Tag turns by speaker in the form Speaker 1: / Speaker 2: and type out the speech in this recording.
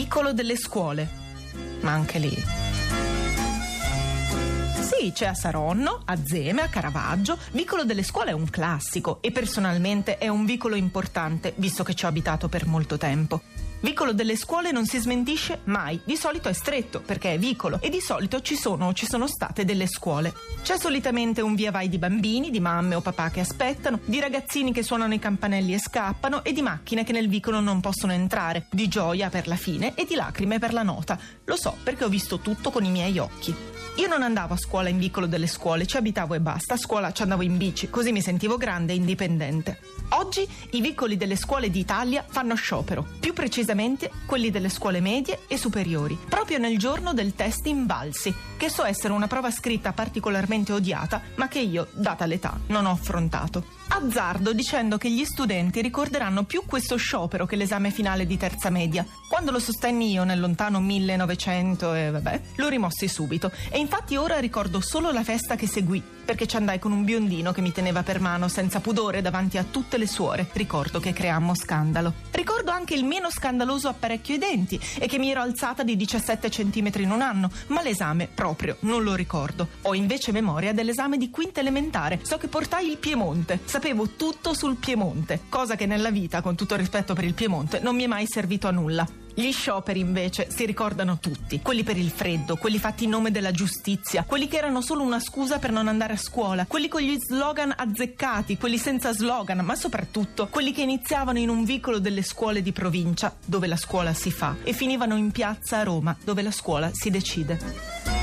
Speaker 1: Vicolo delle scuole. Ma anche lì. Sì, c'è a Saronno, a Zeme, a Caravaggio. Vicolo delle scuole è un classico e personalmente è un vicolo importante, visto che ci ho abitato per molto tempo. Vicolo delle scuole non si smentisce mai, di solito è stretto perché è vicolo e di solito ci sono o ci sono state delle scuole. C'è solitamente un via vai di bambini, di mamme o papà che aspettano, di ragazzini che suonano i campanelli e scappano e di macchine che nel vicolo non possono entrare, di gioia per la fine e di lacrime per la nota. Lo so perché ho visto tutto con i miei occhi. Io non andavo a scuola in vicolo delle scuole, ci abitavo e basta. A scuola ci andavo in bici, così mi sentivo grande e indipendente. Oggi i vicoli delle scuole d'Italia fanno sciopero, più precisamente quelli delle scuole medie e superiori, proprio nel giorno del test Invalsi, che so essere una prova scritta particolarmente odiata, ma che io, data l'età, non ho affrontato. Azzardo dicendo che gli studenti ricorderanno più questo sciopero che l'esame finale di terza media. Quando lo sostenni io nel lontano 1900 e vabbè, lo rimossi subito. E infatti ora ricordo solo la festa che seguì, perché ci andai con un biondino che mi teneva per mano senza pudore davanti a tutte le suore. Ricordo che creammo scandalo. Ricordo anche il meno scandaloso apparecchio ai denti e che mi ero alzata di 17 cm in un anno, ma l'esame proprio non lo ricordo. Ho invece memoria dell'esame di quinta elementare. So che portai il Piemonte. Sapevo tutto sul Piemonte, cosa che nella vita, con tutto rispetto per il Piemonte, non mi è mai servito a nulla. Gli scioperi invece si ricordano tutti, quelli per il freddo, quelli fatti in nome della giustizia, quelli che erano solo una scusa per non andare a scuola, quelli con gli slogan azzeccati, quelli senza slogan, ma soprattutto quelli che iniziavano in un vicolo delle scuole di provincia, dove la scuola si fa, e finivano in piazza a Roma, dove la scuola si decide.